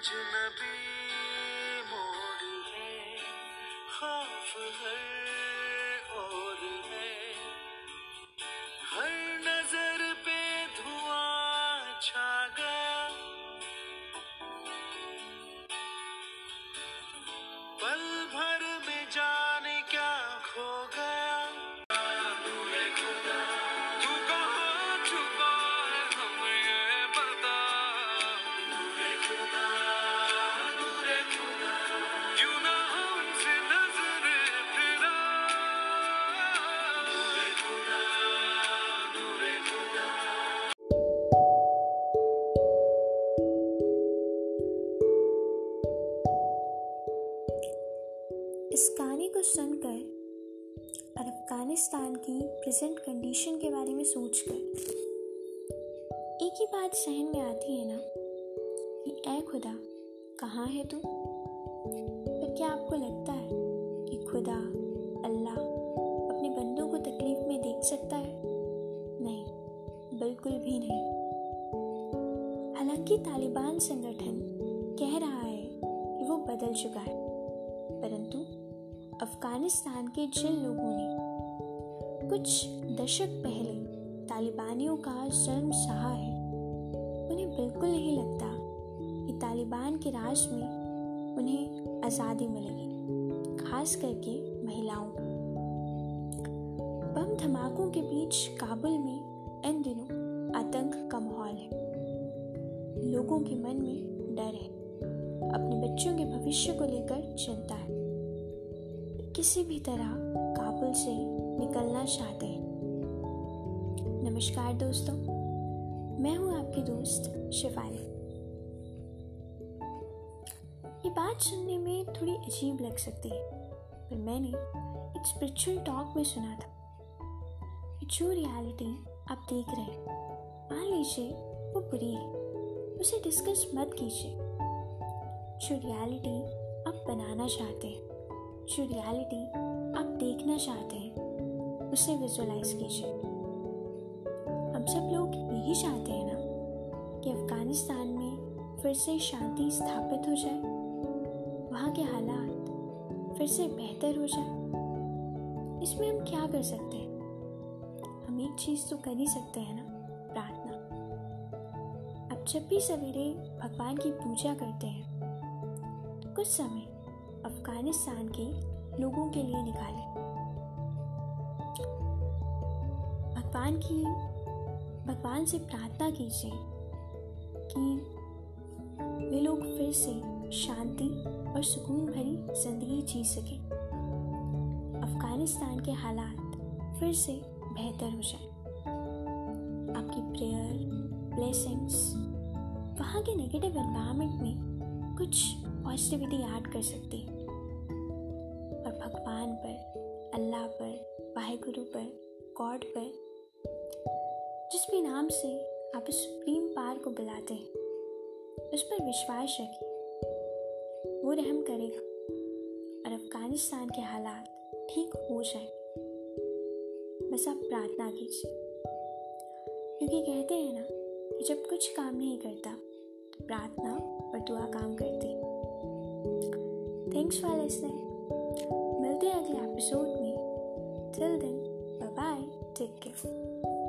अजनबी मोड़ है खौफ हर इस गाने को सुनकर और अफ़गानिस्तान की प्रेजेंट कंडीशन के बारे में सोचकर एक ही बात सहन में आती है ना कि, ऐ खुदा, कहाँ है तू? पर क्या आपको लगता है कि खुदा अल्लाह अपने बंदों को तकलीफ़ में देख सकता है? नहीं, बिल्कुल भी नहीं। हालाँकि तालिबान संगठन कह रहा है कि वो बदल चुका है, परंतु अफ़गानिस्तान के जिन लोगों ने कुछ दशक पहले तालिबानियों का जन्म सहा है, उन्हें बिल्कुल नहीं लगता कि तालिबान के राज में उन्हें आज़ादी मिलेगी, खास करके महिलाओं को। बम धमाकों के बीच काबुल में इन दिनों आतंक का माहौल है। लोगों के मन में डर है। अपने बच्चों के भविष्य को लेकर चिंता किसी भी तरह काबुल से निकलना चाहते हैं। नमस्कार दोस्तों, मैं हूँ आपकी दोस्त शिफाली ये बात सुनने में थोड़ी अजीब लग सकती है, पर मैंने एक स्पिरिचुअल टॉक में सुना था। जो रियलिटी आप देख रहे हैं, मान लीजिए वो बुरी है, उसे डिस्कस मत कीजिए। जो रियलिटी आप बनाना चाहते हैं जो रियलिटी आप देखना चाहते हैं, उसे विजुअलाइज कीजिए। हम सब लोग यही चाहते हैं ना कि अफ़गानिस्तान में फिर से शांति स्थापित हो जाए, वहाँ के हालात फिर से बेहतर हो जाए। इसमें हम क्या कर सकते हैं? हम एक चीज़ तो कर ही सकते हैं ना, प्रार्थना। अब जब भी सवेरे भगवान की पूजा करते हैं, कुछ समय अफ़गानिस्तान के लोगों के लिए निकालें। भगवान की, भगवान से प्रार्थना कीजिए कि वे लोग फिर से शांति और सुकून भरी ज़िंदगी जी सके। अफ़गानिस्तान के हालात फिर से बेहतर हो जाए। आपकी प्रेयर ब्लेसिंग्स वहाँ के नेगेटिव एनवायरनमेंट में कुछ पॉजिटिविटी ऐड कर सकती है। और भगवान पर, अल्लाह पर, वाहेगुरु पर, गॉड पर, जिस भी नाम से आप उस सुप्रीम पार को बुलाते हैं, उस पर विश्वास रखें। वो रहम करेगा और अफ़गानिस्तान के हालात ठीक हो जाए। बस आप प्रार्थना कीजिए। क्योंकि कहते हैं ना कि जब कुछ काम नहीं करता प्रार्थना और दुआ काम करती। थैंक्स फॉर लिसनिंग मिलते हैं अगले एपिसोड में। Till then bye bye take care